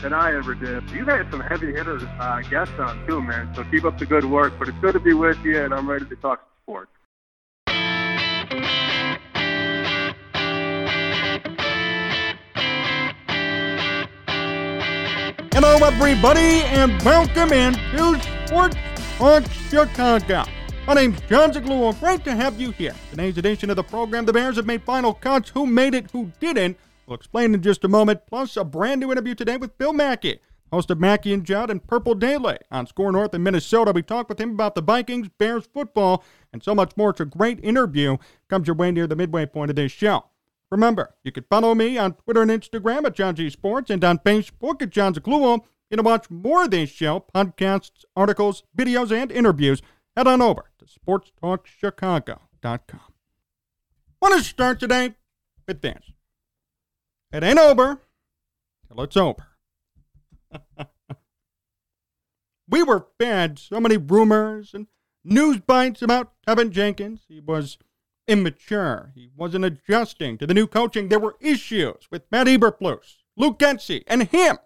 than I ever did. You've had some heavy hitters uh, guests on too, man. So keep up the good work. But it's good to be with you, and I'm ready to talk sports. Hello, everybody, and welcome in to Sports Talk Chicago. My name's Jon Zaghloul. Great to have you here. Today's edition of the program, the Bears have made final cuts. Who made it, who didn't? We'll explain in just a moment. Plus, a brand new interview today with Phil Mackey, host of Mackey and Judd and Purple Daily on SKOR North in Minnesota. We talk with him about the Vikings, Bears football, and so much more. It's a great interview. Comes your way near the midway point of this show. Remember, you can follow me on Twitter and Instagram at John G Sports and on Facebook at Jon Zaghloul. You can watch more of this show, podcasts, articles, videos, and interviews. Head on over to sportstalkchicago.com. Want to start today with this. It ain't over till it's over. we were fed so many rumors and news bites about Teven Jenkins. He was immature. He wasn't adjusting to the new coaching. There were issues with Matt Eberflus, Luke Getsy, and him.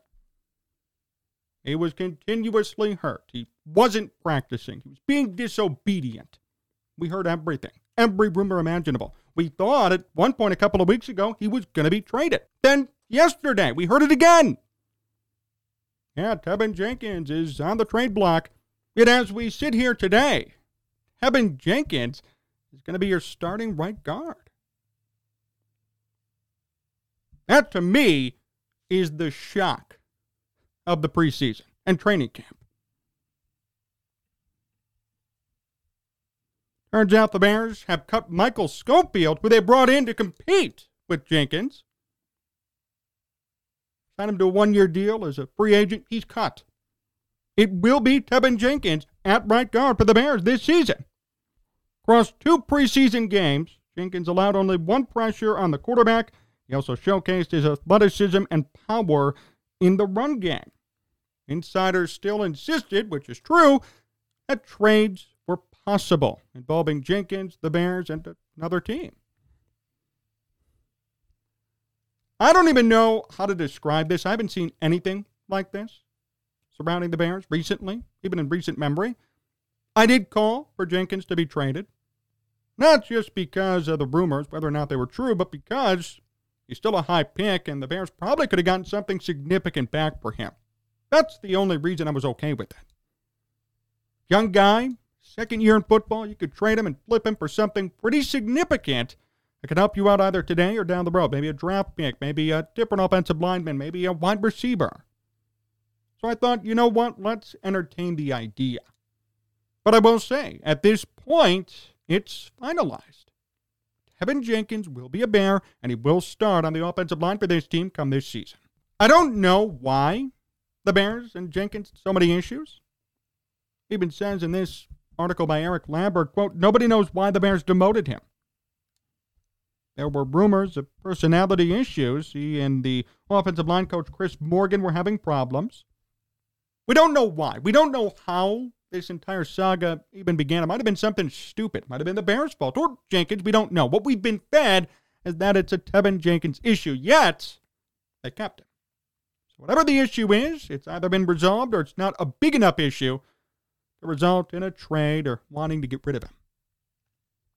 He was continuously hurt. He wasn't practicing. He was being disobedient. We heard everything, every rumor imaginable. We thought at one point a couple of weeks ago he was going to be traded. Then yesterday we heard it again. Yeah, Teven Jenkins is on the trade block. Yet as we sit here today, Teven Jenkins is going to be your starting right guard. That to me is the shock of the preseason and training camp. Turns out the Bears have cut Michael Schofield, who they brought in to compete with Jenkins. Signed him to a one year deal as a free agent. He's cut. It will be Teven Jenkins at right guard for the Bears this season. Across two preseason games, Jenkins allowed only one pressure on the quarterback. He also showcased his athleticism and power in the run game. Insiders still insisted, which is true, that trades possible involving Jenkins, the Bears, and another team. I don't even know how to describe this. I haven't seen anything like this surrounding the Bears recently, even in recent memory. I did call for Jenkins to be traded, not just because of the rumors, whether or not they were true, but because he's still a high pick and the Bears probably could have gotten something significant back for him. That's the only reason I was okay with it. Young guy, second year in football, you could trade him and flip him for something pretty significant that could help you out either today or down the road. Maybe a draft pick, maybe a different offensive lineman, maybe a wide receiver. So I thought, you know what? Let's entertain the idea. But I will say, at this point, it's finalized. Teven Jenkins will be a Bear, and he will start on the offensive line for this team come this season. I don't know why the Bears and Jenkins so many issues. He Even says in this article by Eric Lambert, quote, nobody knows why the Bears demoted him. There were rumors of personality issues. He and the offensive line coach Chris Morgan were having problems. We don't know why. We don't know how this entire saga even began. It might have been something stupid. It might have been the Bears' fault or Jenkins. We don't know. What we've been fed is that it's a Teven Jenkins issue. Yet, they kept him. So whatever the issue is, it's either been resolved or it's not a big enough issue to result in a trade or wanting to get rid of him.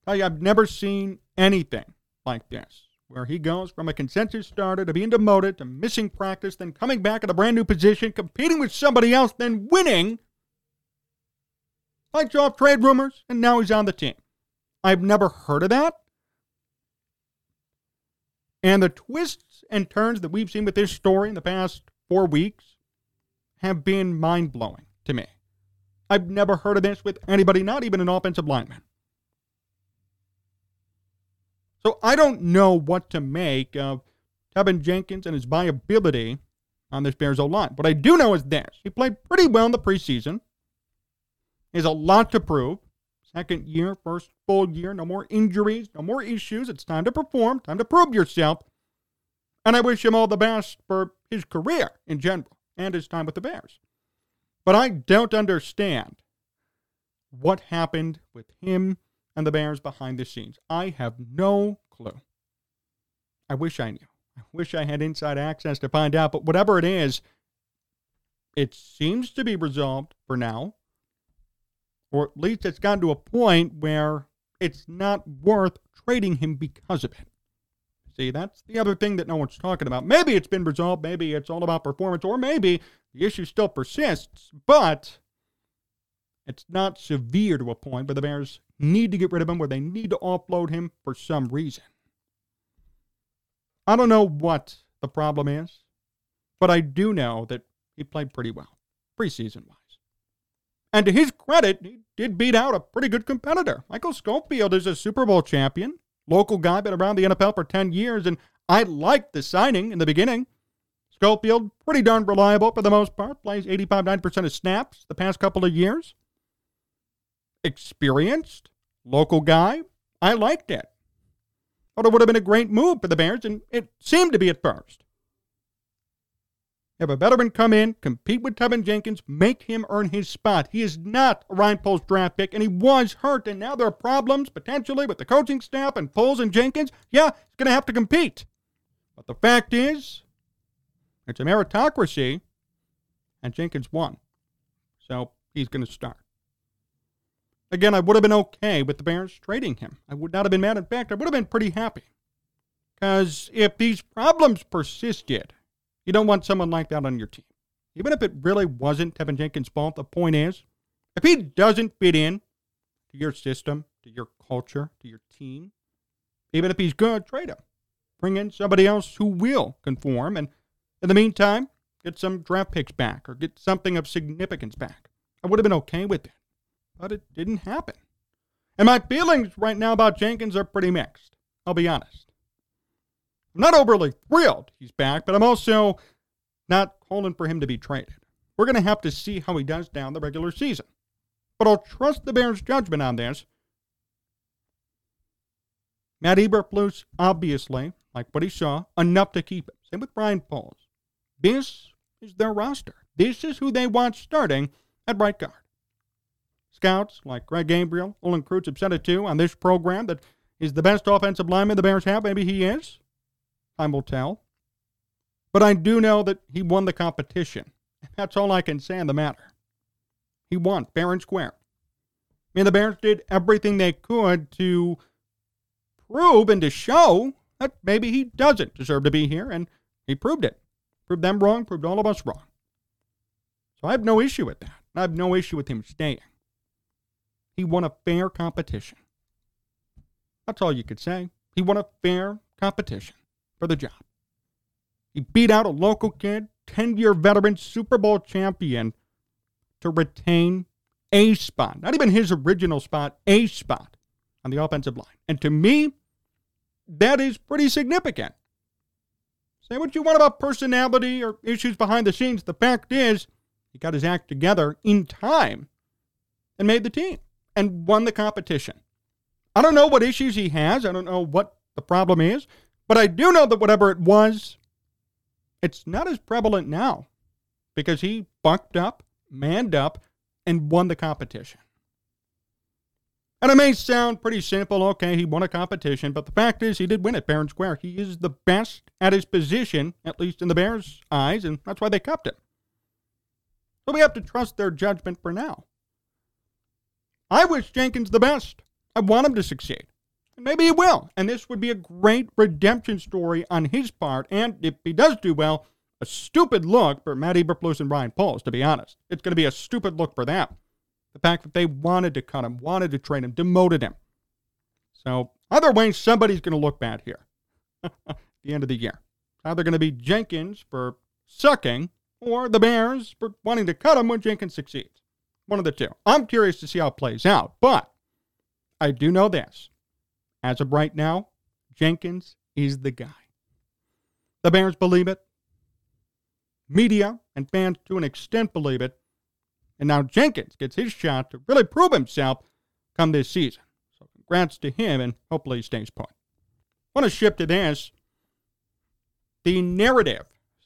You, I've never seen anything like this, where he goes from a consensus starter to being demoted to missing practice, then coming back at a brand new position, competing with somebody else, then winning fights off trade rumors, and now he's on the team. I've never heard of that. And the twists and turns that we've seen with this story in the past four weeks have been mind blowing to me. I've never heard of this with anybody, not even an offensive lineman. So I don't know what to make of Teven Jenkins and his viability on this Bears O line. What I do know is this he played pretty well in the preseason. He has a lot to prove. Second year, first full year, no more injuries, no more issues. It's time to perform, time to prove yourself. And I wish him all the best for his career in general and his time with the Bears. But I don't understand what happened with him and the Bears behind the scenes. I have no clue. I wish I knew. I wish I had inside access to find out, but whatever it is, it seems to be resolved for now. Or at least it's gotten to a point where it's not worth trading him because of it. See, that's the other thing that no one's talking about. Maybe it's been resolved, maybe it's all about performance, or maybe the issue still persists, but it's not severe to a point where the Bears need to get rid of him, where they need to offload him for some reason. I don't know what the problem is, but I do know that he played pretty well, preseason wise. And to his credit, he did beat out a pretty good competitor. Michael Schofield is a Super Bowl champion, local guy, been around the NFL for 10 years, and I liked the signing in the beginning. Schofield, pretty darn reliable for the most part, plays 85 90% of snaps the past couple of years. Experienced, local guy. I liked it. Thought it would have been a great move for the Bears, and it seemed to be at first. Have a veteran come in, compete with Teven Jenkins, make him earn his spot. He is not a Ryan Poles draft pick, and he was hurt, and now there are problems potentially with the coaching staff and Poles and Jenkins. Yeah, he's going to have to compete. But the fact is, it's a meritocracy, and Jenkins won. So he's going to start. Again, I would have been okay with the Bears trading him. I would not have been mad. In fact, I would have been pretty happy. Because if these problems persisted, you don't want someone like that on your team. Even if it really wasn't Teven Jenkins' fault, the point is, if he doesn't fit in to your system, to your culture, to your team, even if he's good, trade him. Bring in somebody else who will conform, and in the meantime, get some draft picks back or get something of significance back. I would have been okay with it but it didn't happen. And my feelings right now about Jenkins are pretty mixed. I'll be honest. I'm not overly thrilled he's back, but I'm also not calling for him to be traded. We're going to have to see how he does down the regular season. But I'll trust the Bears' judgment on this. Matt Eberflus, obviously, like what he saw, enough to keep him. Same with Brian Poles. This is their roster. This is who they want starting at right guard. Scouts like Greg Gabriel, Olin Kreutz have said it too on this program that he's the best offensive lineman the Bears have. Maybe he is. Time will tell. But I do know that he won the competition. That's all I can say on the matter. He won fair and square. I mean, the Bears did everything they could to prove and to show that maybe he doesn't deserve to be here, and he proved it. Proved them wrong, proved all of us wrong. So I have no issue with that. I have no issue with him staying. He won a fair competition. That's all you could say. He won a fair competition for the job. He beat out a local kid, 10 year veteran Super Bowl champion to retain a spot, not even his original spot, a spot on the offensive line. And to me, that is pretty significant. Say what you want about personality or issues behind the scenes. The fact is, he got his act together in time and made the team and won the competition. I don't know what issues he has. I don't know what the problem is, but I do know that whatever it was, it's not as prevalent now because he bucked up, manned up, and won the competition. And it may sound pretty simple. Okay, he won a competition, but the fact is, he did win it fair and square. He is the best at his position, at least in the Bears' eyes, and that's why they kept him. So we have to trust their judgment for now. I wish Jenkins the best. I want him to succeed. And maybe he will. And this would be a great redemption story on his part. And if he does do well, a stupid look for Matt Eberflus and Ryan Poles, to be honest. It's going to be a stupid look for them. The fact that they wanted to cut him, wanted to trade him, demoted him. So either way, somebody's going to look bad here the end of the year. Either going to be Jenkins for sucking or the Bears for wanting to cut him when Jenkins succeeds. One of the two. I'm curious to see how it plays out, but I do know this. As of right now, Jenkins is the guy. The Bears believe it. Media and fans to an extent believe it. And now Jenkins gets his shot to really prove himself come this season. So congrats to him and hopefully he stays put. Want to shift to this. The narrative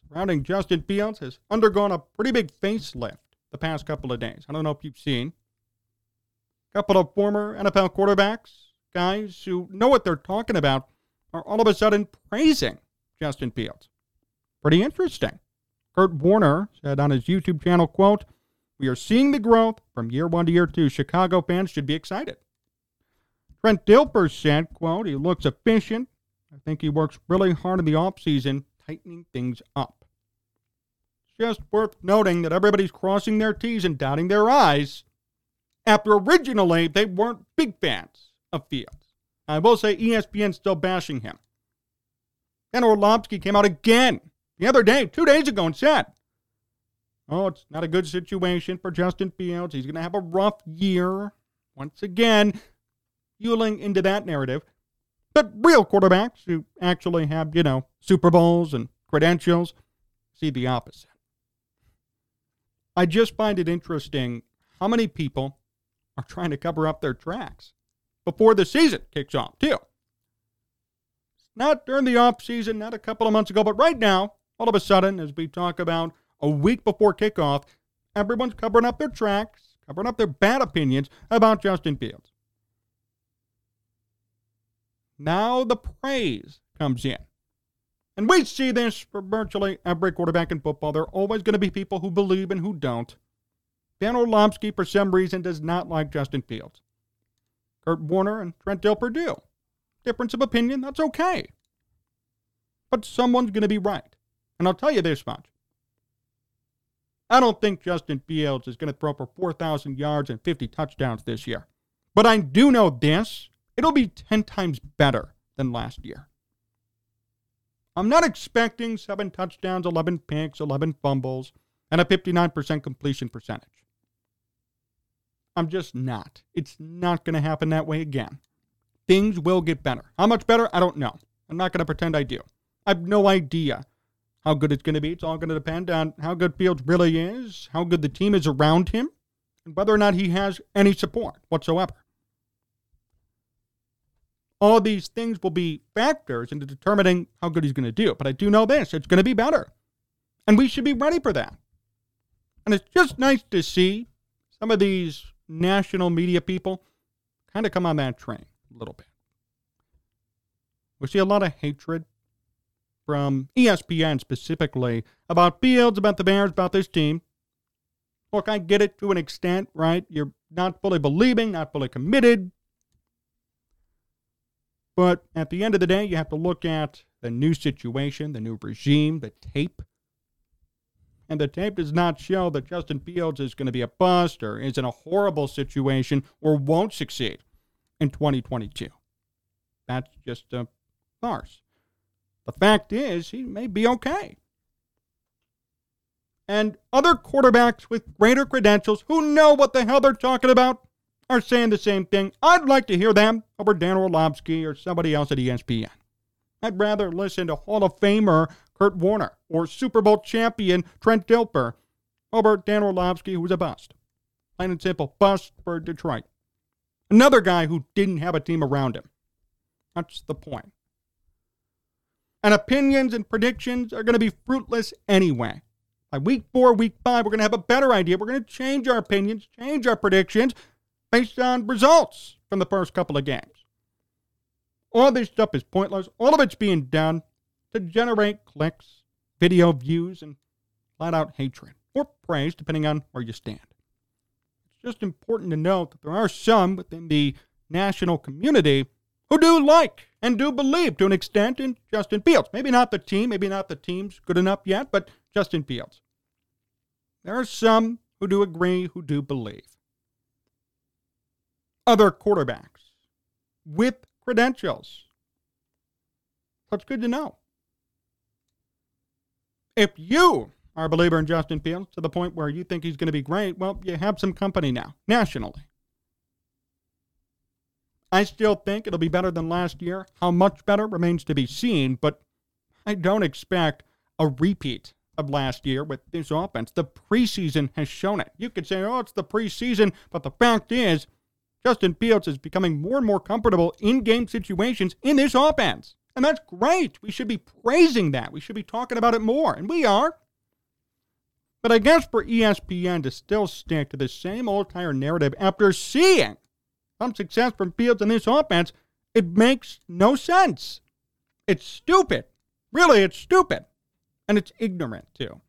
surrounding Justin Fields has undergone a pretty big facelift the past couple of days. I don't know if you've seen. A couple of former NFL quarterbacks, guys who know what they're talking about, are all of a sudden praising Justin Fields. Pretty interesting. Kurt Warner said on his YouTube channel, quote, We are seeing the growth from year one to year two. Chicago fans should be excited. Trent Dilfer said, quote, he looks efficient. I think he works really hard in the offseason, tightening things up. It's just worth noting that everybody's crossing their T's and dotting their I's after originally they weren't big fans of Fields. I will say ESPN's still bashing him. And Orlovsky came out again the other day, two days ago, and said, Oh, it's not a good situation for Justin Fields. He's going to have a rough year. Once again, fueling into that narrative. But real quarterbacks who actually have, you know, Super Bowls and credentials see the opposite. I just find it interesting how many people are trying to cover up their tracks before the season kicks off, too. Not during the off season, not a couple of months ago, but right now, all of a sudden, as we talk about a week before kickoff, everyone's covering up their tracks, covering up their bad opinions about Justin Fields. Now the praise comes in. And we see this for virtually every quarterback in football. There are always going to be people who believe and who don't. Dan Orlovsky, for some reason, does not like Justin Fields. Kurt Warner and Trent Dilfer do. Difference of opinion, that's okay. But someone's going to be right. And I'll tell you this much. I don't think Justin Fields is going to throw for 4,000 yards and 50 touchdowns this year. But I do know this it'll be 10 times better than last year. I'm not expecting seven touchdowns, 11 picks, 11 fumbles, and a 59% completion percentage. I'm just not. It's not going to happen that way again. Things will get better. How much better? I don't know. I'm not going to pretend I do. I have no idea how good it's going to be. It's all going to depend on how good Fields really is, how good the team is around him, and whether or not he has any support whatsoever all these things will be factors into determining how good he's going to do. But I do know this it's going to be better. And we should be ready for that. And it's just nice to see some of these national media people kind of come on that train a little bit. We see a lot of hatred from ESPN specifically about Fields, about the Bears, about this team. Look, I get it to an extent, right? You're not fully believing, not fully committed, but at the end of the day, you have to look at the new situation, the new regime, the tape. And the tape does not show that Justin Fields is going to be a bust or is in a horrible situation or won't succeed in 2022. That's just a farce. The fact is, he may be okay. And other quarterbacks with greater credentials who know what the hell they're talking about are saying the same thing. I'd like to hear them over Dan Orlovsky or somebody else at ESPN. I'd rather listen to Hall of Famer Kurt Warner or Super Bowl champion Trent Dilfer over Dan Orlovsky, who's a bust. Plain and simple, bust for Detroit. Another guy who didn't have a team around him. That's the point. And opinions and predictions are going to be fruitless anyway. By week four, week five, we're going to have a better idea. We're going to change our opinions, change our predictions, based on results from the first couple of games. All this stuff is pointless. All of it's being done to generate clicks, video views, and flat out hatred or praise, depending on where you stand. It's just important to note that there are some within the national community who do like and do believe to an extent in Justin Fields. Maybe not the team, maybe not the team's good enough yet, but Justin Fields. There are some who do agree, who do believe. Other quarterbacks with credentials. That's good to know. If you are a believer in Justin Fields to the point where you think he's going to be great, well, you have some company now, nationally. I still think it'll be better than last year. How much better remains to be seen, but I don't expect a repeat of last year with this offense. The preseason has shown it. You could say, oh, it's the preseason, but the fact is, Justin Fields is becoming more and more comfortable in game situations in this offense. And that's great. We should be praising that. We should be talking about it more. And we are. But I guess for ESPN to still stick to the same old tire narrative after seeing some success from Fields in this offense, it makes no sense. It's stupid. Really, it's stupid. And it's ignorant, too.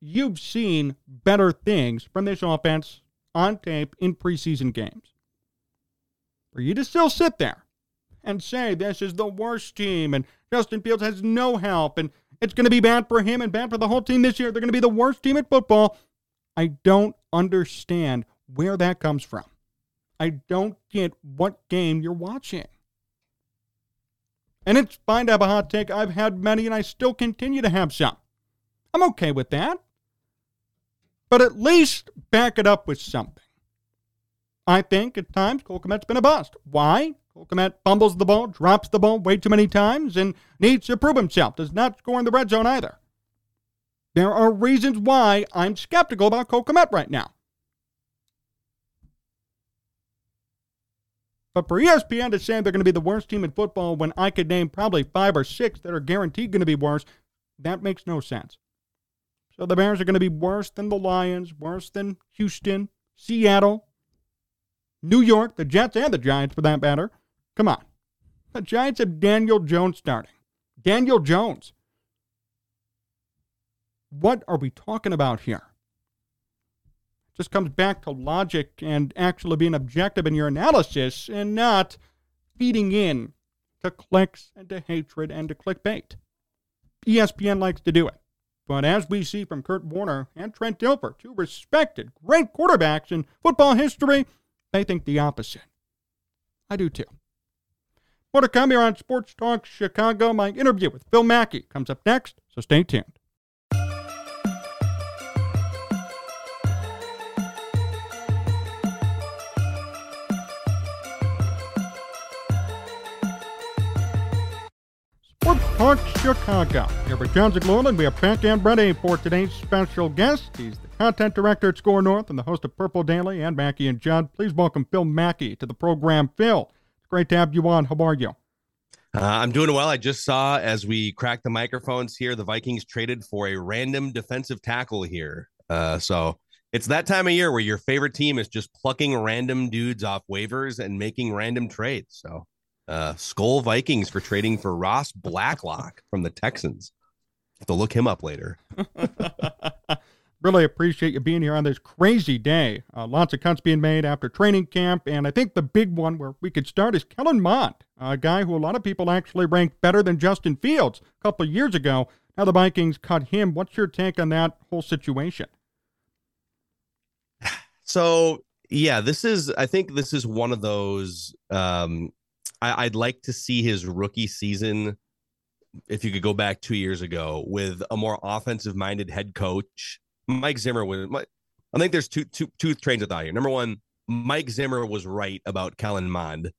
You've seen better things from this offense on tape in preseason games. For you to still sit there and say this is the worst team and Justin Fields has no help and it's going to be bad for him and bad for the whole team this year. They're going to be the worst team at football. I don't understand where that comes from. I don't get what game you're watching. And it's fine to have a hot take. I've had many and I still continue to have some. I'm okay with that. But at least back it up with something. I think at times Cole Kmet's been a bust. Why? Cole Kmet fumbles the ball, drops the ball way too many times, and needs to prove himself. Does not score in the red zone either. There are reasons why I'm skeptical about Cole Kmet right now. But for ESPN to say they're going to be the worst team in football when I could name probably five or six that are guaranteed going to be worse, that makes no sense. So the Bears are going to be worse than the Lions, worse than Houston, Seattle, New York, the Jets, and the Giants for that matter. Come on. The Giants have Daniel Jones starting. Daniel Jones. What are we talking about here? just comes back to logic and actually being objective in your analysis and not feeding in to clicks and to hatred and to clickbait. ESPN likes to do it. But as we see from Kurt Warner and Trent Dilfer, two respected, great quarterbacks in football history, they think the opposite. I do too. More to come here on Sports Talk Chicago. My interview with Phil Mackey comes up next, so stay tuned. Talk Chicago. Here with John Zaglorlin, we have back and ready for today's special guest. He's the content director at SKOR North and the host of Purple Daily and Mackey and Judd. Please welcome Phil Mackey to the program. Phil, it's great to have you on. How are you? Uh, I'm doing well. I just saw as we cracked the microphones here, the Vikings traded for a random defensive tackle here. Uh, so it's that time of year where your favorite team is just plucking random dudes off waivers and making random trades. So uh, Skol Vikings for trading for Ross Blacklock from the Texans. Have to look him up later. really appreciate you being here on this crazy day. Uh, lots of cuts being made after training camp, and I think the big one where we could start is Kellen Mond, a guy who a lot of people actually ranked better than Justin Fields a couple of years ago. Now the Vikings cut him. What's your take on that whole situation? So yeah, this is. I think this is one of those um, I, would like to see his rookie season. If you could go back two years ago with a more offensive minded head coach, Mike Zimmer was. I think there's two two two trains of thought here. Number one, Mike Zimmer was right about Kellen Mond,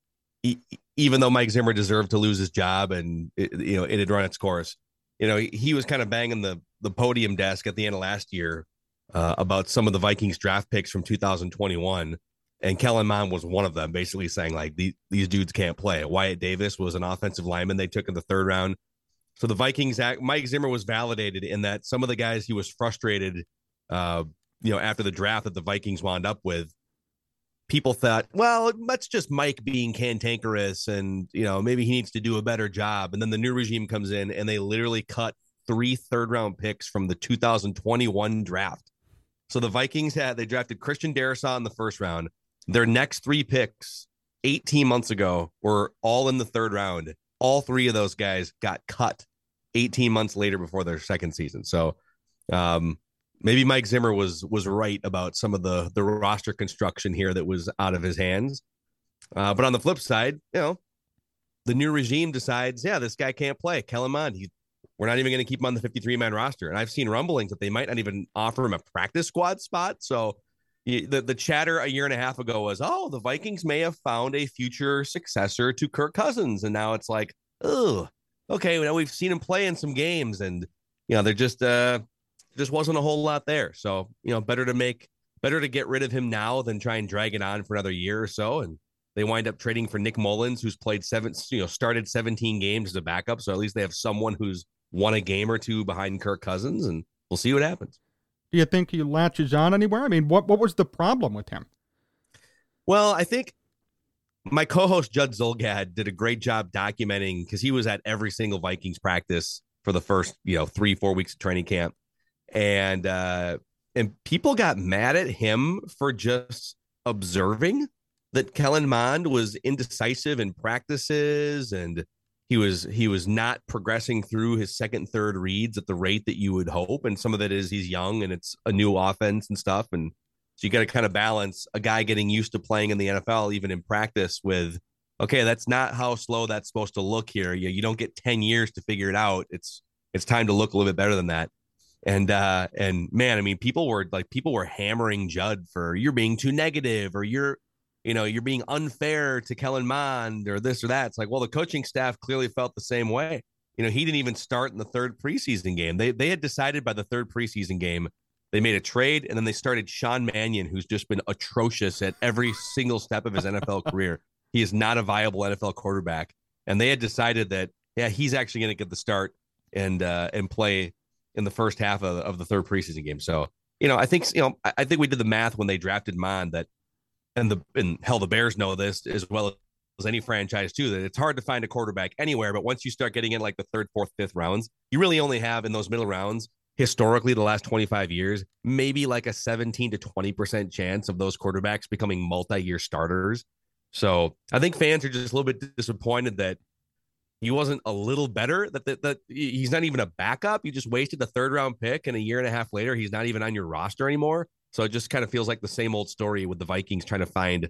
he, even though Mike Zimmer deserved to lose his job and it, you know it had run its course. You know he was kind of banging the the podium desk at the end of last year uh, about some of the Vikings draft picks from 2021 and Kellen Mond was one of them, basically saying like these these dudes can't play. Wyatt Davis was an offensive lineman they took in the third round. So the Vikings, Mike Zimmer was validated in that some of the guys he was frustrated, uh, you know, after the draft that the Vikings wound up with. People thought, well, that's just Mike being cantankerous, and you know maybe he needs to do a better job. And then the new regime comes in, and they literally cut three third round picks from the 2021 draft. So the Vikings had they drafted Christian Darrisaw in the first round. Their next three picks 18 months ago were all in the third round. All three of those guys got cut 18 months later before their second season. So um, maybe Mike Zimmer was was right about some of the the roster construction here that was out of his hands. Uh, but on the flip side, you know, the new regime decides, yeah, this guy can't play. Kellen Mond, he, we're not even going to keep him on the 53 man roster. And I've seen rumblings that they might not even offer him a practice squad spot. So the, the chatter a year and a half ago was, oh, the Vikings may have found a future successor to Kirk Cousins. And now it's like, oh, okay, well, we've seen him play in some games and, you know, they're just, uh, just wasn't a whole lot there. So, you know, better to make, better to get rid of him now than try and drag it on for another year or so. And they wind up trading for Nick Mullens, who's played seven, you know, started 17 games as a backup. So at least they have someone who's won a game or two behind Kirk Cousins, and we'll see what happens. Do you think he latches on anywhere? I mean, what what was the problem with him? Well, I think my co-host Judd Zulgad did a great job documenting because he was at every single Vikings practice for the first, you know, three four weeks of training camp, and uh, and people got mad at him for just observing that Kellen Mond was indecisive in practices and he was he was not progressing through his second third reads at the rate that you would hope. And some of that is he's young and it's a new offense and stuff. And so you got to kind of balance a guy getting used to playing in the NFL even in practice with okay that's not how slow that's supposed to look here. You, you don't get 10 years to figure it out. It's it's time to look a little bit better than that. And uh and man i mean people were like people were hammering judd for you're being too negative or you're you know, you're being unfair to Kellen Mond or this or that. It's like, well, the coaching staff clearly felt the same way. You know, he didn't even start in the third preseason game. They they had decided by the third preseason game, they made a trade and then they started Sean Mannion, who's just been atrocious at every single step of his NFL career. He is not a viable NFL quarterback. And they had decided that, yeah, he's actually going to get the start and uh, and play in the first half of, of the third preseason game. So, you know, I think you know, I think we did the math when they drafted Mond that and the and hell the Bears know this as well as any franchise too that it's hard to find a quarterback anywhere. But once you start getting in like the third, fourth, fifth rounds, you really only have in those middle rounds historically the last 25 years maybe like a 17 to 20 percent chance of those quarterbacks becoming multi-year starters. So I think fans are just a little bit disappointed that he wasn't a little better that, that that he's not even a backup you just wasted the third round pick and a year and a half later he's not even on your roster anymore so it just kind of feels like the same old story with the Vikings trying to find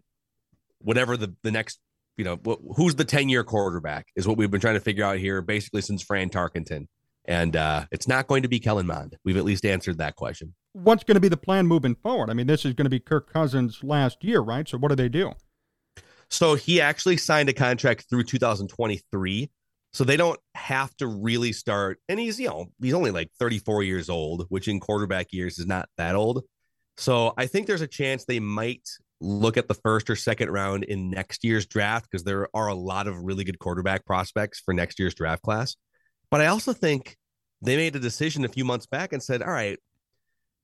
whatever the, the next, you know, who's the 10 year quarterback is what we've been trying to figure out here basically since Fran Tarkenton. And uh, it's not going to be Kellen Mond. We've at least answered that question. What's going to be the plan moving forward? I mean, this is going to be Kirk Cousins' last year, right? So what do they do? So he actually signed a contract through 2023. So they don't have to really start. And he's, you know, he's only like 34 years old, which in quarterback years is not that old. So I think there's a chance they might look at the first or second round in next year's draft because there are a lot of really good quarterback prospects for next year's draft class. But I also think they made a decision a few months back and said, all right,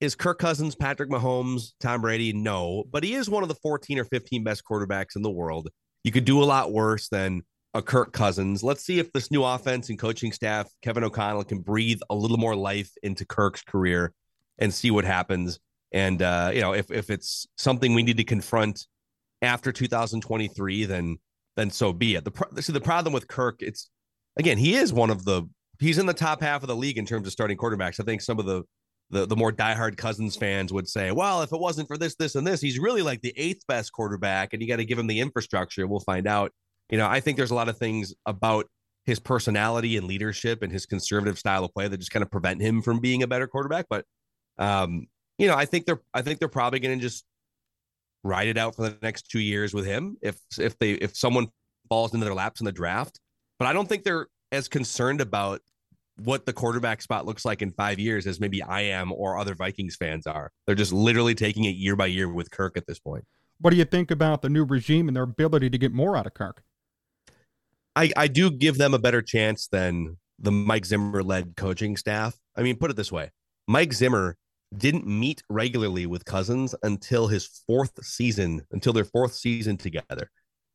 is Kirk Cousins, Patrick Mahomes, Tom Brady? No, but he is one of the 14 or 15 best quarterbacks in the world. You could do a lot worse than a Kirk Cousins. Let's see if this new offense and coaching staff, Kevin O'Connell, can breathe a little more life into Kirk's career and see what happens. And uh, you know, if if it's something we need to confront after 2023, then then so be it. The see the problem with Kirk, it's again, he is one of the he's in the top half of the league in terms of starting quarterbacks. I think some of the the the more diehard Cousins fans would say, well, if it wasn't for this, this, and this, he's really like the eighth best quarterback, and you got to give him the infrastructure. We'll find out. You know, I think there's a lot of things about his personality and leadership and his conservative style of play that just kind of prevent him from being a better quarterback. But um, you know, I think they're I think they're probably going to just ride it out for the next two years with him if if they if someone falls into their laps in the draft. But I don't think they're as concerned about what the quarterback spot looks like in five years as maybe I am or other Vikings fans are. They're just literally taking it year by year with Kirk at this point. What do you think about the new regime and their ability to get more out of Kirk? I, I do give them a better chance than the Mike Zimmer led coaching staff. I mean, put it this way Mike Zimmer didn't meet regularly with Cousins until his fourth season, until their fourth season together.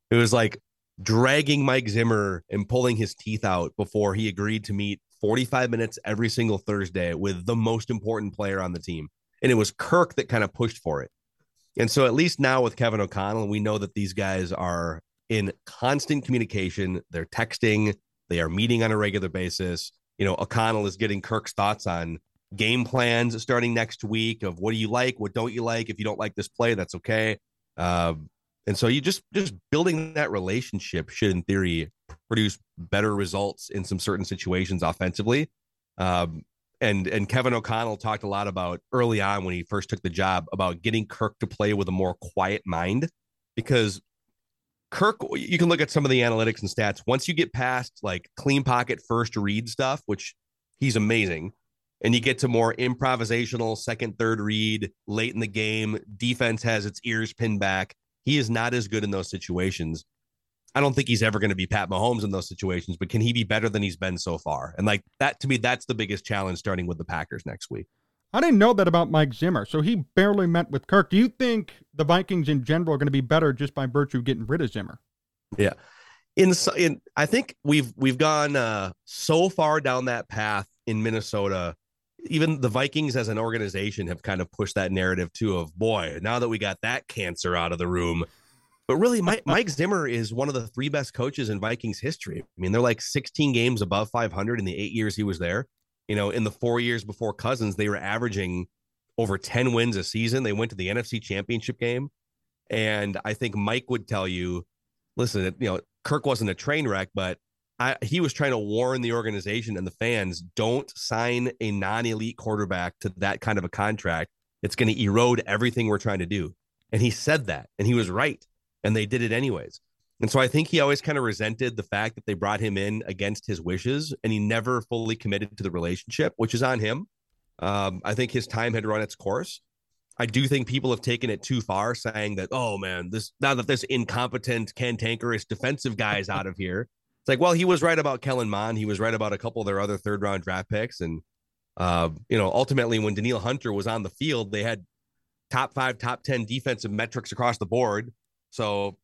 It was like dragging Mike Zimmer and pulling his teeth out before he agreed to meet 45 minutes every single Thursday with the most important player on the team. And it was Kirk that kind of pushed for it. And so, at least now with Kevin O'Connell, we know that these guys are in constant communication. They're texting, they are meeting on a regular basis. You know, O'Connell is getting Kirk's thoughts on game plans starting next week of what do you like, what don't you like. If you don't like this play, that's okay. Uh, and so you just just building that relationship should, in theory, produce better results in some certain situations offensively. Um, and and Kevin O'Connell talked a lot about early on when he first took the job about getting Kirk to play with a more quiet mind because Kirk, you can look at some of the analytics and stats. Once you get past like clean pocket first read stuff, which he's amazing, and you get to more improvisational second, third read late in the game, defense has its ears pinned back. He is not as good in those situations. I don't think he's ever going to be Pat Mahomes in those situations, but can he be better than he's been so far? And like that to me, that's the biggest challenge starting with the Packers next week. I didn't know that about Mike Zimmer. So he barely met with Kirk. Do you think the Vikings in general are going to be better just by virtue of getting rid of Zimmer? Yeah. In, in I think we've we've gone uh, so far down that path in Minnesota. Even the Vikings as an organization have kind of pushed that narrative too of boy, now that we got that cancer out of the room, but really, Mike, Mike Zimmer is one of the three best coaches in Vikings history. I mean, they're like 16 games above 500 in the eight years he was there. You know, in the four years before Cousins, they were averaging over 10 wins a season. They went to the NFC Championship game. And I think Mike would tell you, listen, you know, Kirk wasn't a train wreck, but I, he was trying to warn the organization and the fans don't sign a non elite quarterback to that kind of a contract. It's going to erode everything we're trying to do. And he said that, and he was right and they did it anyways. And so I think he always kind of resented the fact that they brought him in against his wishes and he never fully committed to the relationship, which is on him. Um, I think his time had run its course. I do think people have taken it too far, saying that, oh man, this now that this incompetent, cantankerous defensive guy is out of here. It's like, well, he was right about Kellen Mond. He was right about a couple of their other third round draft picks. And, uh, you know, ultimately, when Danielle Hunter was on the field, they had top five, top 10 defensive metrics across the board. So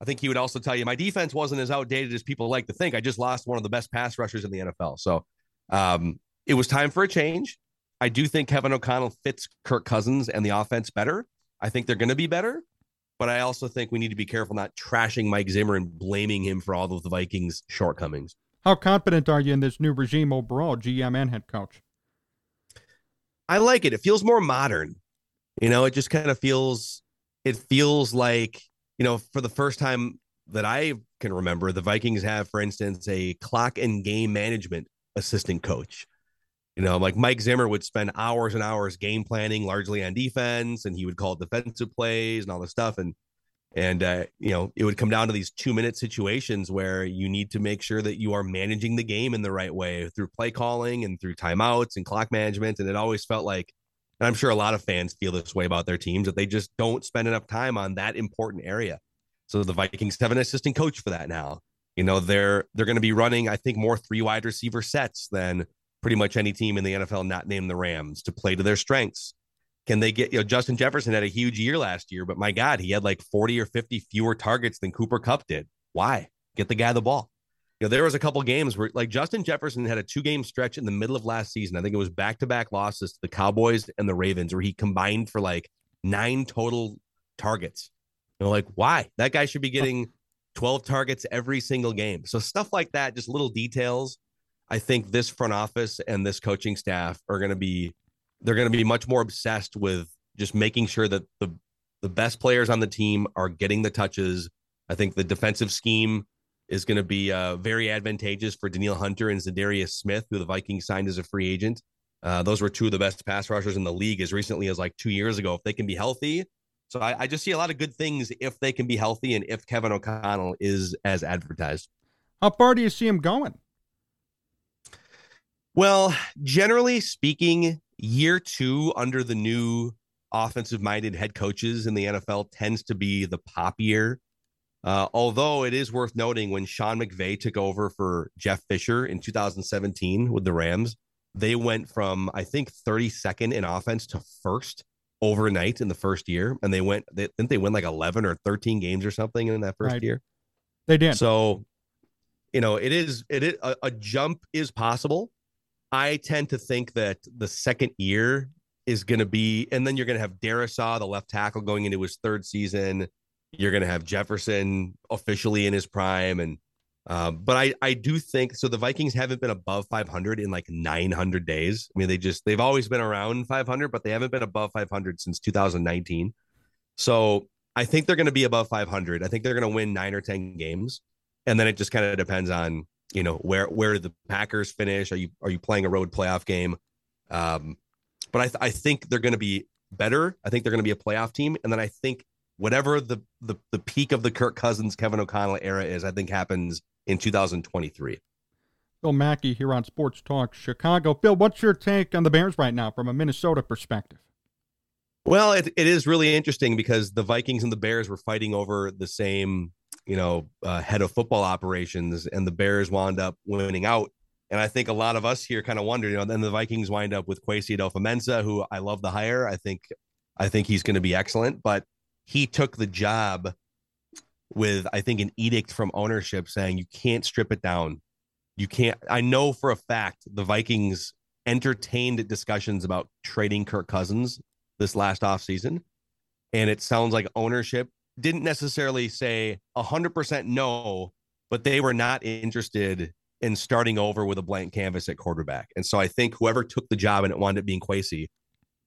I think he would also tell you my defense wasn't as outdated as people like to think. I just lost one of the best pass rushers in the NFL. So um, it was time for a change. I do think Kevin O'Connell fits Kirk Cousins and the offense better. I think they're going to be better, but I also think we need to be careful not trashing Mike Zimmer and blaming him for all of the Vikings' shortcomings. How confident are you in this new regime overall, GM and head coach? I like it. It feels more modern. You know, it just kind of feels it feels like you know, for the first time that I can remember, the Vikings have, for instance, a clock and game management assistant coach. You know, like Mike Zimmer would spend hours and hours game planning, largely on defense, and he would call defensive plays and all this stuff. And and uh, you know, it would come down to these two minute situations where you need to make sure that you are managing the game in the right way through play calling and through timeouts and clock management. And it always felt like and I'm sure a lot of fans feel this way about their teams that they just don't spend enough time on that important area. So the Vikings have an assistant coach for that now. You know, they're they're going to be running, I think, more three wide receiver sets than pretty much any team in the NFL not named the Rams to play to their strengths. Can they get, you know, Justin Jefferson had a huge year last year, but my God, he had like 40 or 50 fewer targets than Cooper Kupp did. Why? Get the guy the ball you know, there was a couple games where like Justin Jefferson had a two game stretch in the middle of last season. I think it was back to back losses to the Cowboys and the Ravens where he combined for like nine total targets. You know, like why? That guy should be getting 12 targets every single game. So stuff like that, just little details. I think this front office and this coaching staff are going to be they're going to be much more obsessed with just making sure that the the best players on the team are getting the touches. I think the defensive scheme is going to be uh, very advantageous for Danielle Hunter and Za'Darius Smith, who the Vikings signed as a free agent. Uh, those were two of the best pass rushers in the league as recently as like two years ago. If they can be healthy, so I, I just see a lot of good things if they can be healthy and if Kevin O'Connell is as advertised. How far do you see him going? Well, generally speaking, year two under the new offensive minded head coaches in the NFL tends to be the pop year uh, although it is worth noting when Sean McVay took over for Jeff Fisher in 2017 with the Rams, they went from I think 32nd in offense to first overnight in the first year, and they went. They, didn't they win like 11 or 13 games or something in that first right. year? They did. So, you know, it is it is a, a jump is possible. I tend to think that the second year is going to be, and then you're going to have Darrisaw, the left tackle, going into his third season. You're going to have Jefferson officially in his prime, and um, but I I do think so. The Vikings haven't been above 500 in like 900 days. I mean, they just they've always been around 500, but they haven't been above 500 since 2019. So I think they're going to be above 500. I think they're going to win nine or 10 games. And then it just kind of depends on, you know, where, where the Packers finish. Are you, are you playing a road playoff game? Um, but I, th- I think they're going to be better. I think they're going to be a playoff team. And then I think whatever the, the, the peak of the Kirk Cousins, Kevin O'Connell era is, I think happens in 2023. Phil Mackey here on Sports Talk Chicago. Phil, what's your take on the Bears right now from a Minnesota perspective? Well, it, it is really interesting because the Vikings and the Bears were fighting over the same, you know, uh, head of football operations, and the Bears wound up winning out. And I think a lot of us here kind of wonder, you know, then the Vikings wind up with Kwesi Adofo-Mensah, who I love the hire. I think, I think he's going to be excellent, but he took the job with, I think, an edict from ownership saying you can't strip it down. You can't. I know for a fact the Vikings entertained discussions about trading Kirk Cousins this last offseason. And it sounds like ownership didn't necessarily say 100% no, but they were not interested in starting over with a blank canvas at quarterback. And so I think whoever took the job and it wound up being Kwesi,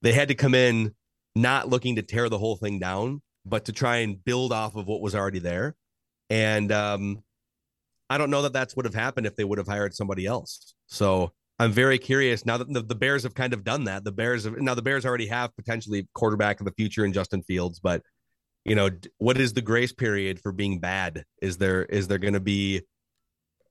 they had to come in not looking to tear the whole thing down, but to try and build off of what was already there. And um, I don't know that that's what would have happened if they would have hired somebody else. So I'm very curious now that the, the, Bears have kind of done that. The Bears have now the Bears already have potentially quarterback of the future in Justin Fields, but you know what is the grace period for being bad? Is there is there going to be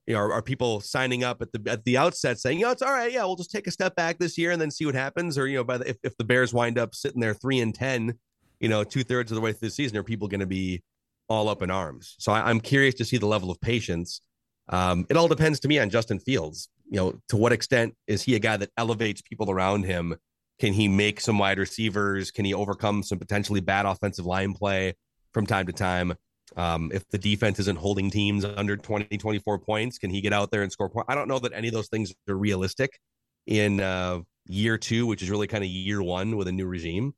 you know are, are, people signing up at the at the outset saying you know it's all right yeah we'll just take a step back this year and then see what happens or you know by the if, if the Bears wind up sitting there three and ten you know two thirds of the way through the season are people going to be all up in arms? So I, I'm curious to see the level of patience. Um, it all depends to me on Justin Fields you know, to what extent is he a guy that elevates people around him? Can he make some wide receivers? Can he overcome some potentially bad offensive line play from time to time? Um, if the defense isn't holding teams under 20, 24 points, can he get out there and score points? I don't know that any of those things are realistic in uh, year two, which is really kind of year one with a new regime.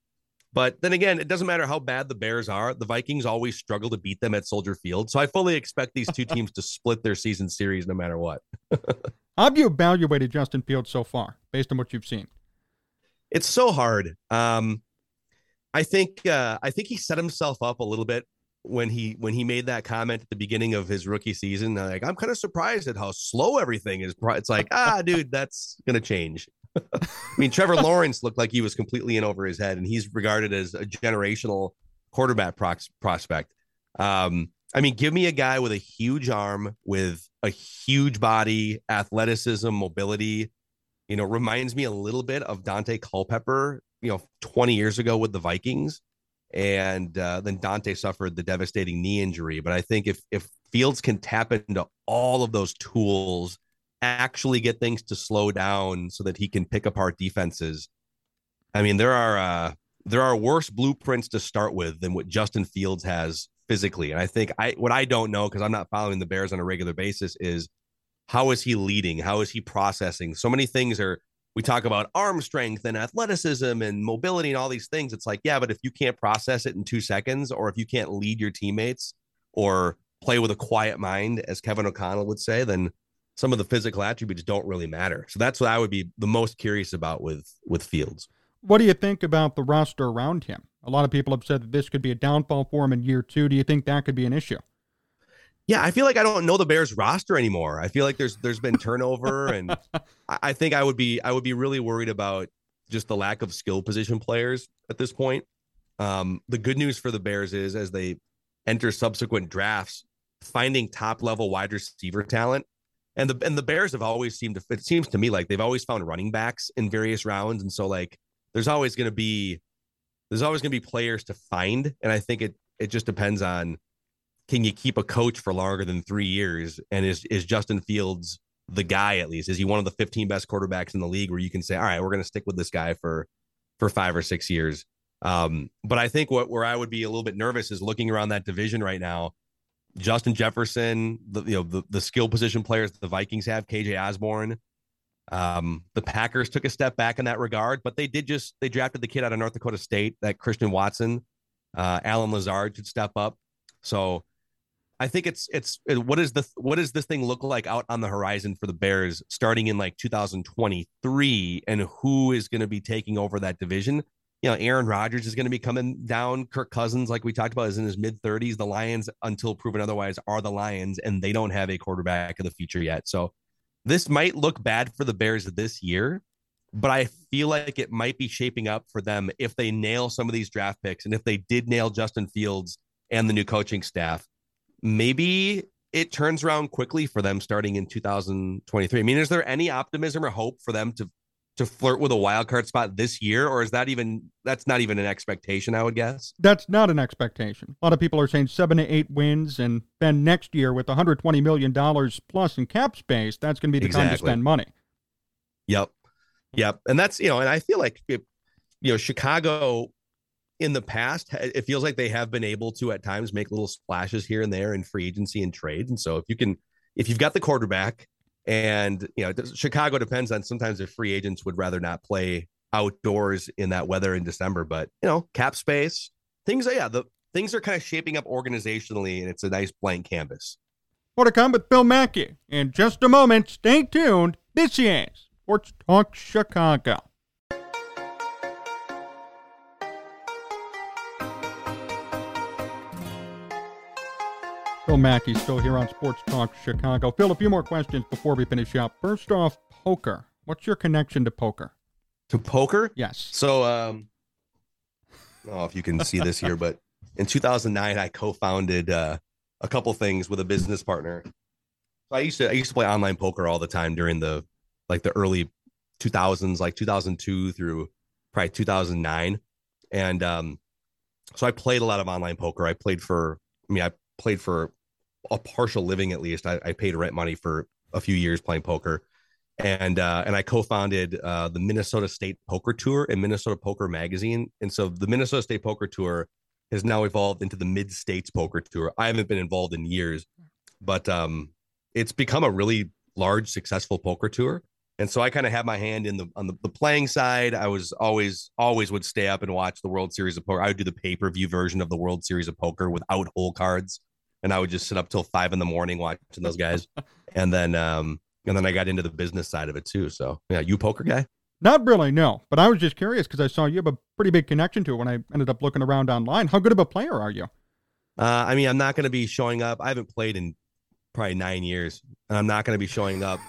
But then again, it doesn't matter how bad the Bears are. The Vikings always struggle to beat them at Soldier Field. So I fully expect these two teams to split their season series no matter what. How have you evaluated Justin Fields so far, based on what you've seen? It's so hard. Um, I think uh, I think he set himself up a little bit when he when he made that comment at the beginning of his rookie season. Like, I'm kind of surprised at how slow everything is. It's like, ah, dude, that's gonna change. I mean, Trevor Lawrence looked like he was completely in over his head, and he's regarded as a generational quarterback prox- prospect. Um, I mean, give me a guy with a huge arm, with a huge body, athleticism, mobility. You know, reminds me a little bit of Daunte Culpepper, you know, 20 years ago with the Vikings. And uh, then Dante suffered the devastating knee injury. But I think if if Fields can tap into all of those tools, actually get things to slow down so that he can pick apart defenses. I mean, there are uh, there are worse blueprints to start with than what Justin Fields has physically. And I think I what I don't know because I'm not following the Bears on a regular basis is how is he leading? How is he processing? So many things are we talk about arm strength and athleticism and mobility and all these things. It's like, yeah, but if you can't process it in two seconds, or if you can't lead your teammates or play with a quiet mind, as Kevin O'Connell would say, then some of the physical attributes don't really matter. So that's what I would be the most curious about with with Fields. What do you think about the roster around him? A lot of people have said that this could be a downfall for him in year two. Do you think that could be an issue? Yeah, I feel like I don't know the Bears roster anymore. I feel like there's there's been turnover, and I think I would be I would be really worried about just the lack of skill position players at this point. Um, the good news for the Bears is as they enter subsequent drafts, finding top level wide receiver talent, and the and the Bears have always seemed to. It seems to me like they've always found running backs in various rounds, and so like there's always going to be there's always going to be players to find, and I think it it just depends on can you keep a coach for longer than three years, and is is Justin Fields the guy at least? Is he one of the 15 best quarterbacks in the league where you can say, all right, we're going to stick with this guy for for five or six years? Um, but I think what where I would be a little bit nervous is looking around that division right now. Justin Jefferson, the you know the, the skill position players the Vikings have, KJ Osborn, um, the Packers took a step back in that regard, but they did just they drafted the kid out of North Dakota State, that Christian Watson, uh, Allen Lazard should step up. So I think it's it's what is the what does this thing look like out on the horizon for the Bears starting in like 2023, and who is going to be taking over that division? you know, Aaron Rodgers is going to be coming down. Kirk Cousins, like we talked about, is in his mid 30s. The Lions, until proven otherwise, are the Lions, and they don't have a quarterback of the future yet. So this might look bad for the Bears this year, but I feel like it might be shaping up for them if they nail some of these draft picks and if they did nail Justin Fields and the new coaching staff. Maybe it turns around quickly for them starting in 2023. I mean, is there any optimism or hope for them to to flirt with a wild card spot this year, or is that even that's not even an expectation? I would guess that's not an expectation. A lot of people are saying seven to eight wins, and then next year with 120 million dollars plus in cap space, that's going to be the exactly. time to spend money. Yep, yep, and that's you know, and I feel like it, you know Chicago in the past it feels like they have been able to at times make little splashes here and there in free agency and trades, and so if you can if you've got the quarterback and you know, Chicago depends on sometimes if free agents would rather not play outdoors in that weather in December, but you know, cap space, things. Yeah, the things are kind of shaping up organizationally, and it's a nice blank canvas. More to come with Phil Mackey in just a moment. Stay tuned. This is Sports Talk Chicago. Phil Mackey still here on Sports Talk Chicago. Phil, a few more questions before we finish up. First off, poker. What's your connection to poker? To poker? Yes. So, um, I don't know if you can see this here, but in 2009, I co-founded uh, a couple things with a business partner. So I used to I used to play online poker all the time during the like the early 2000s, like 2002 through probably 2009, and um, so I played a lot of online poker. I played for I mean I played for a partial living at least. I, I paid rent money for a few years playing poker, and uh, and I co-founded uh, the Minnesota State Poker Tour and Minnesota Poker Magazine. And so the Minnesota State Poker Tour has now evolved into the Mid States Poker Tour. I haven't been involved in years, but um, it's become a really large, successful poker tour. And so I kind of have my hand in the on the, the playing side. I was always always would stay up and watch the World Series of Poker. I would do the pay per view version of the World Series of Poker without hole cards and I would just sit up till five in the morning watching those guys. and then um and then I got into the business side of it too. So yeah, you poker guy? Not really, no. But I was just curious because I saw you have a pretty big connection to it when I ended up looking around online. How good of a player are you? Uh, I mean, I'm not going to be showing up. I haven't played in probably nine years, and I'm not going to be showing up,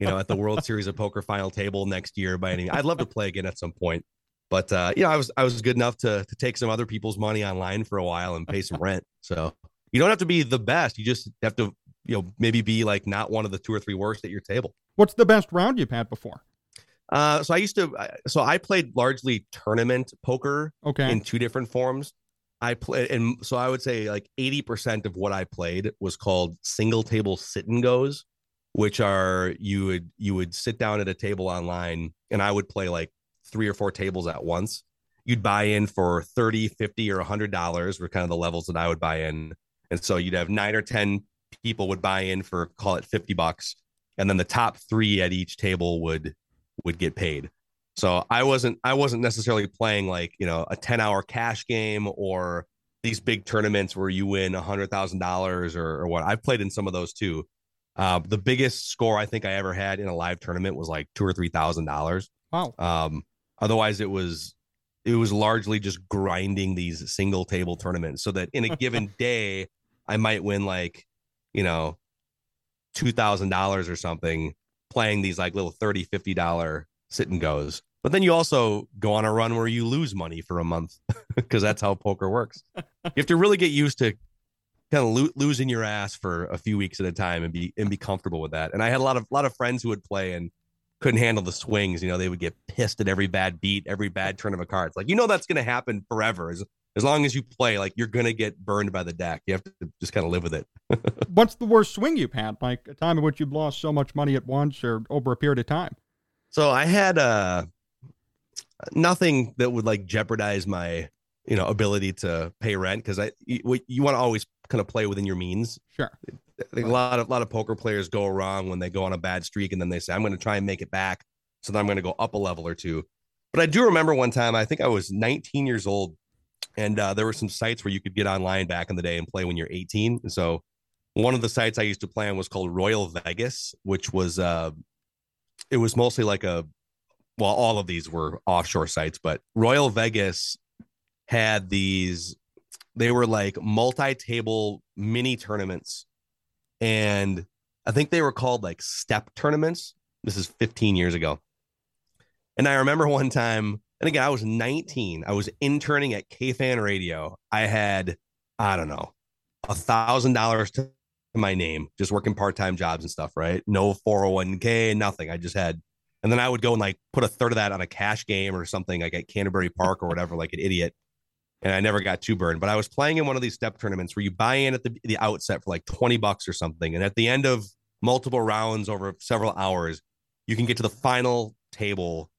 you know, at the World Series of Poker final table next year by any. I'd love to play again at some point, but uh, you know, I was I was good enough to to take some other people's money online for a while and pay some rent. So you don't have to be the best. You just have to, you know, maybe be like not one of the two or three worst at your table. What's the best round you've had before? Uh, so I used to, so I played largely tournament poker. Okay. In two different forms. I played, and so I would say like 80% of what I played was called single table sit and goes, which are you would, you would sit down at a table online and I would play like three or four tables at once. You'd buy in for 30, 50, or $100 were kind of the levels that I would buy in and so you'd have nine or 10 people would buy in for call it 50 bucks. And then the top three at each table would would get paid. So I wasn't I wasn't necessarily playing like, you know, a 10 hour cash game or these big tournaments where you win a hundred thousand dollars or what. I've played in some of those too. Uh, the biggest score I think I ever had in a live tournament was like two or three thousand dollars. Wow. Um, otherwise it was it was largely just grinding these single table tournaments so that in a given day I might win like, you know, $2,000 or something playing these like little 30, $50 sit and goes. But then you also go on a run where you lose money for a month because that's how poker works. You have to really get used to kind of lo- losing your ass for a few weeks at a time and be and be comfortable with that. And I had a lot of a lot of friends who would play and couldn't handle the swings. You know, they would get pissed at every bad beat, every bad turn of a card. It's like you know that's going to happen forever. As as long as you play, like you're gonna get burned by the deck. You have to just kind of live with it. What's the worst swing you've had? Like a time in which you've lost so much money at once or over a period of time? So I had uh nothing that would like jeopardize my you know ability to pay rent because I you, you want to always kind of play within your means. Sure. I think a lot of a lot of poker players go wrong when they go on a bad streak and then they say I'm going to try and make it back, so then I'm going to go up a level or two. But I do remember one time I think I was 19 years old and uh, there were some sites where you could get online back in the day and play when you're 18. And so one of the sites I used to play on was called Royal Vegas, which was uh, it was mostly like a well, all of these were offshore sites, but Royal Vegas had these, they were like multi table mini tournaments. And I think they were called like step tournaments. This is 15 years ago. And I remember one time, and again, I was 19. I was interning at KFAN Radio. I had, I don't know, a thousand dollars to my name, just working part-time jobs and stuff, right? No 401k, nothing. I just had, and then I would go and like put a third of that on a cash game or something like at Canterbury Park or whatever, like an idiot. And I never got too burned. But I was playing in one of these step tournaments where you buy in at the, the outset for like 20 bucks or something. And at the end of multiple rounds over several hours, you can get to the final table.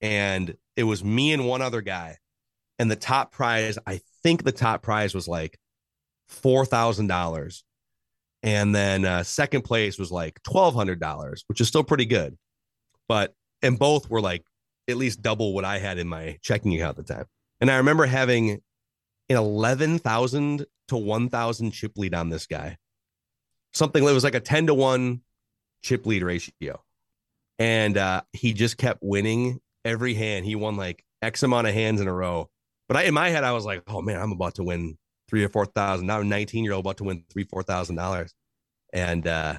And it was me and one other guy. And the top prize, I think the top prize was like $4,000 and then uh, second place was like $1200 which is still pretty good but and both were like at least double what i had in my checking account at the time. And i remember having an 11000 to 1000 chip lead on this guy. Something that was like a 10 to 1 chip lead ratio. And uh, he just kept winning every hand. He won like x amount of hands in a row. But I, in my head i was like oh man i'm about to win three or four thousand. Now, 19 year old about to win three, four thousand dollars, and uh,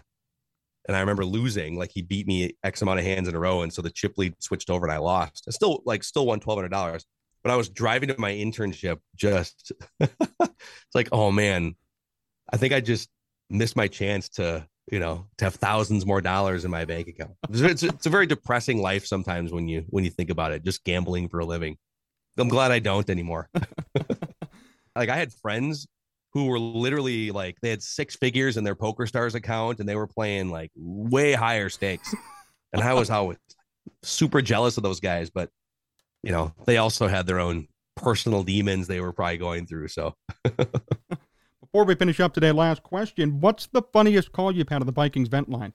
and I remember losing. Like he beat me X amount of hands in a row, and so the chip lead switched over, and I lost. I still like still won twelve hundred dollars, but I was driving to my internship. Just it's like, oh man, I think I just missed my chance to you know to have thousands more dollars in my bank account. It's, it's, it's a very depressing life sometimes when you when you think about it. Just gambling for a living. I'm glad I don't anymore. like I had friends who were literally like they had six figures in their PokerStars account and they were playing like way higher stakes. and I was always super jealous of those guys, but you know, they also had their own personal demons they were probably going through. So before we finish up today, last question. What's the funniest call you've had on the Vikings vent line?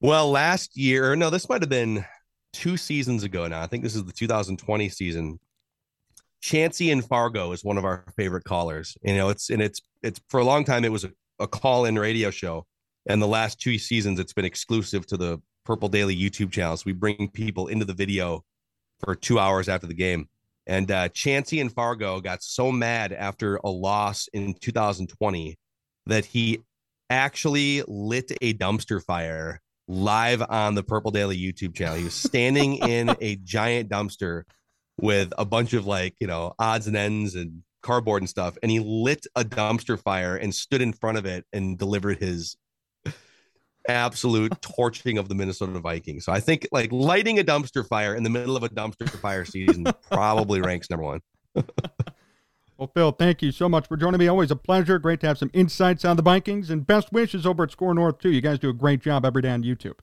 Well, last year, no, this might have been two seasons ago now. I think this is the 2020 season. Chancey and Fargo is one of our favorite callers. You know, it's and it's it's for a long time it was a, a call-in radio show, and the last two seasons it's been exclusive to the Purple Daily YouTube channel. So we bring people into the video for two hours after the game. And uh, Chancey and Fargo got so mad after a loss in 2020 that he actually lit a dumpster fire live on the Purple Daily YouTube channel. He was standing in a giant dumpster with a bunch of like you know odds and ends and cardboard and stuff and he lit a dumpster fire and stood in front of it and delivered his absolute torching of the Minnesota Vikings. So I think like lighting a dumpster fire in the middle of a dumpster fire season probably ranks number one. well, Phil, thank you so much for joining me. Always a pleasure. Great to have some insights on the Vikings and best wishes over at SKOR North too. You guys do a great job every day on YouTube.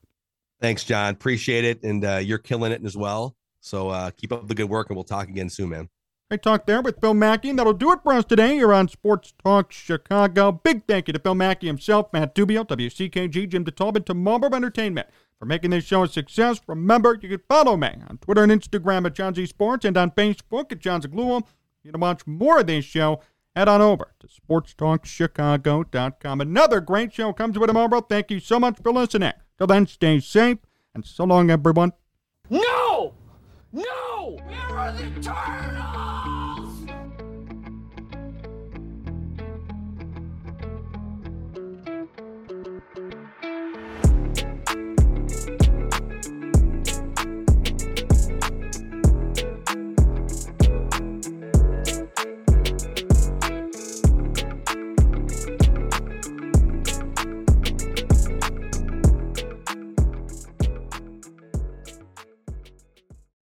Thanks, Jon. Appreciate it, and uh, you're killing it as well. So uh, keep up the good work, and we'll talk again soon, man. I talked there with Phil Mackey, and that'll do it for us today here on Sports Talk Chicago. Big thank you to Phil Mackey himself, Matt Dubio, WCKG, Jim DeTalbot, to Marlboro Entertainment for making this show a success. Remember, you can follow me on Twitter and Instagram at Jon Z Sports and on Facebook at Jon Zaghloul. You can watch more of this show, head on over to sportstalkchicago.com. Another great show comes with tomorrow. Thank you so much for listening. Till then, stay safe, and so long, everyone. No! No! The turtles?